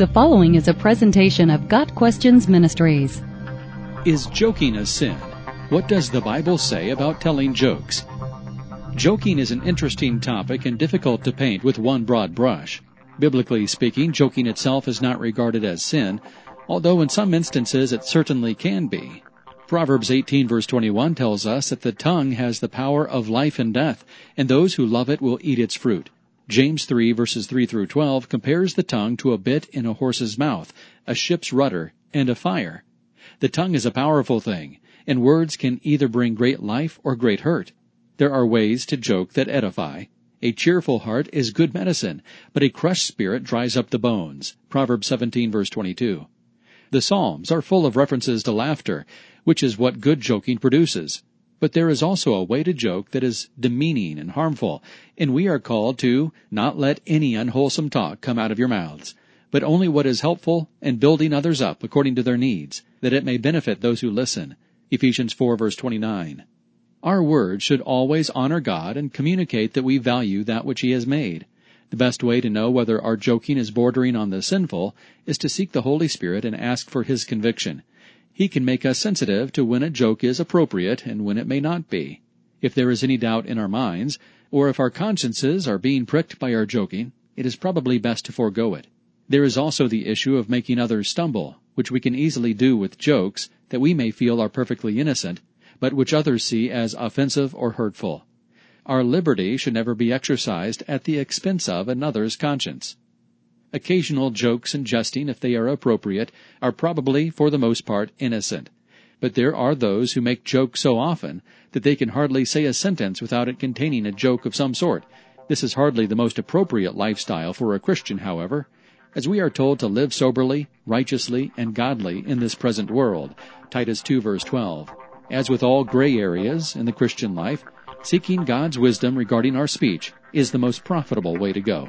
The following is a presentation of Got Questions Ministries. Is joking a sin? What does the Bible say about telling jokes? Joking is an interesting topic and difficult to paint with one broad brush. Biblically speaking, joking itself is not regarded as sin, although in some instances it certainly can be. Proverbs 18 verse 21 tells us that the tongue has the power of life and death, and those who love it will eat its fruit. James 3 verses 3 through 12 compares the tongue to a bit in a horse's mouth, a ship's rudder, and a fire. The tongue is a powerful thing, and words can either bring great life or great hurt. There are ways to joke that edify. A cheerful heart is good medicine, but a crushed spirit dries up the bones. Proverbs 17 verse 22. The Psalms are full of references to laughter, which is what good joking produces. But there is also a way to joke that is demeaning and harmful, and we are called to not let any unwholesome talk come out of your mouths, but only what is helpful and building others up according to their needs, that it may benefit those who listen. Ephesians 4 verse 29. Our words should always honor God and communicate that we value that which He has made. The best way to know whether our joking is bordering on the sinful is to seek the Holy Spirit and ask for His conviction. He can make us sensitive to when a joke is appropriate and when it may not be. If there is any doubt in our minds, or if our consciences are being pricked by our joking, it is probably best to forego it. There is also the issue of making others stumble, which we can easily do with jokes that we may feel are perfectly innocent, but which others see as offensive or hurtful. Our liberty should never be exercised at the expense of another's conscience. Occasional jokes and jesting, if they are appropriate, are probably, for the most part, innocent. But there are those who make jokes so often that they can hardly say a sentence without it containing a joke of some sort. This is hardly the most appropriate lifestyle for a Christian, however, as we are told to live soberly, righteously, and godly in this present world. Titus 2 verse 12. As with all gray areas in the Christian life, seeking God's wisdom regarding our speech is the most profitable way to go.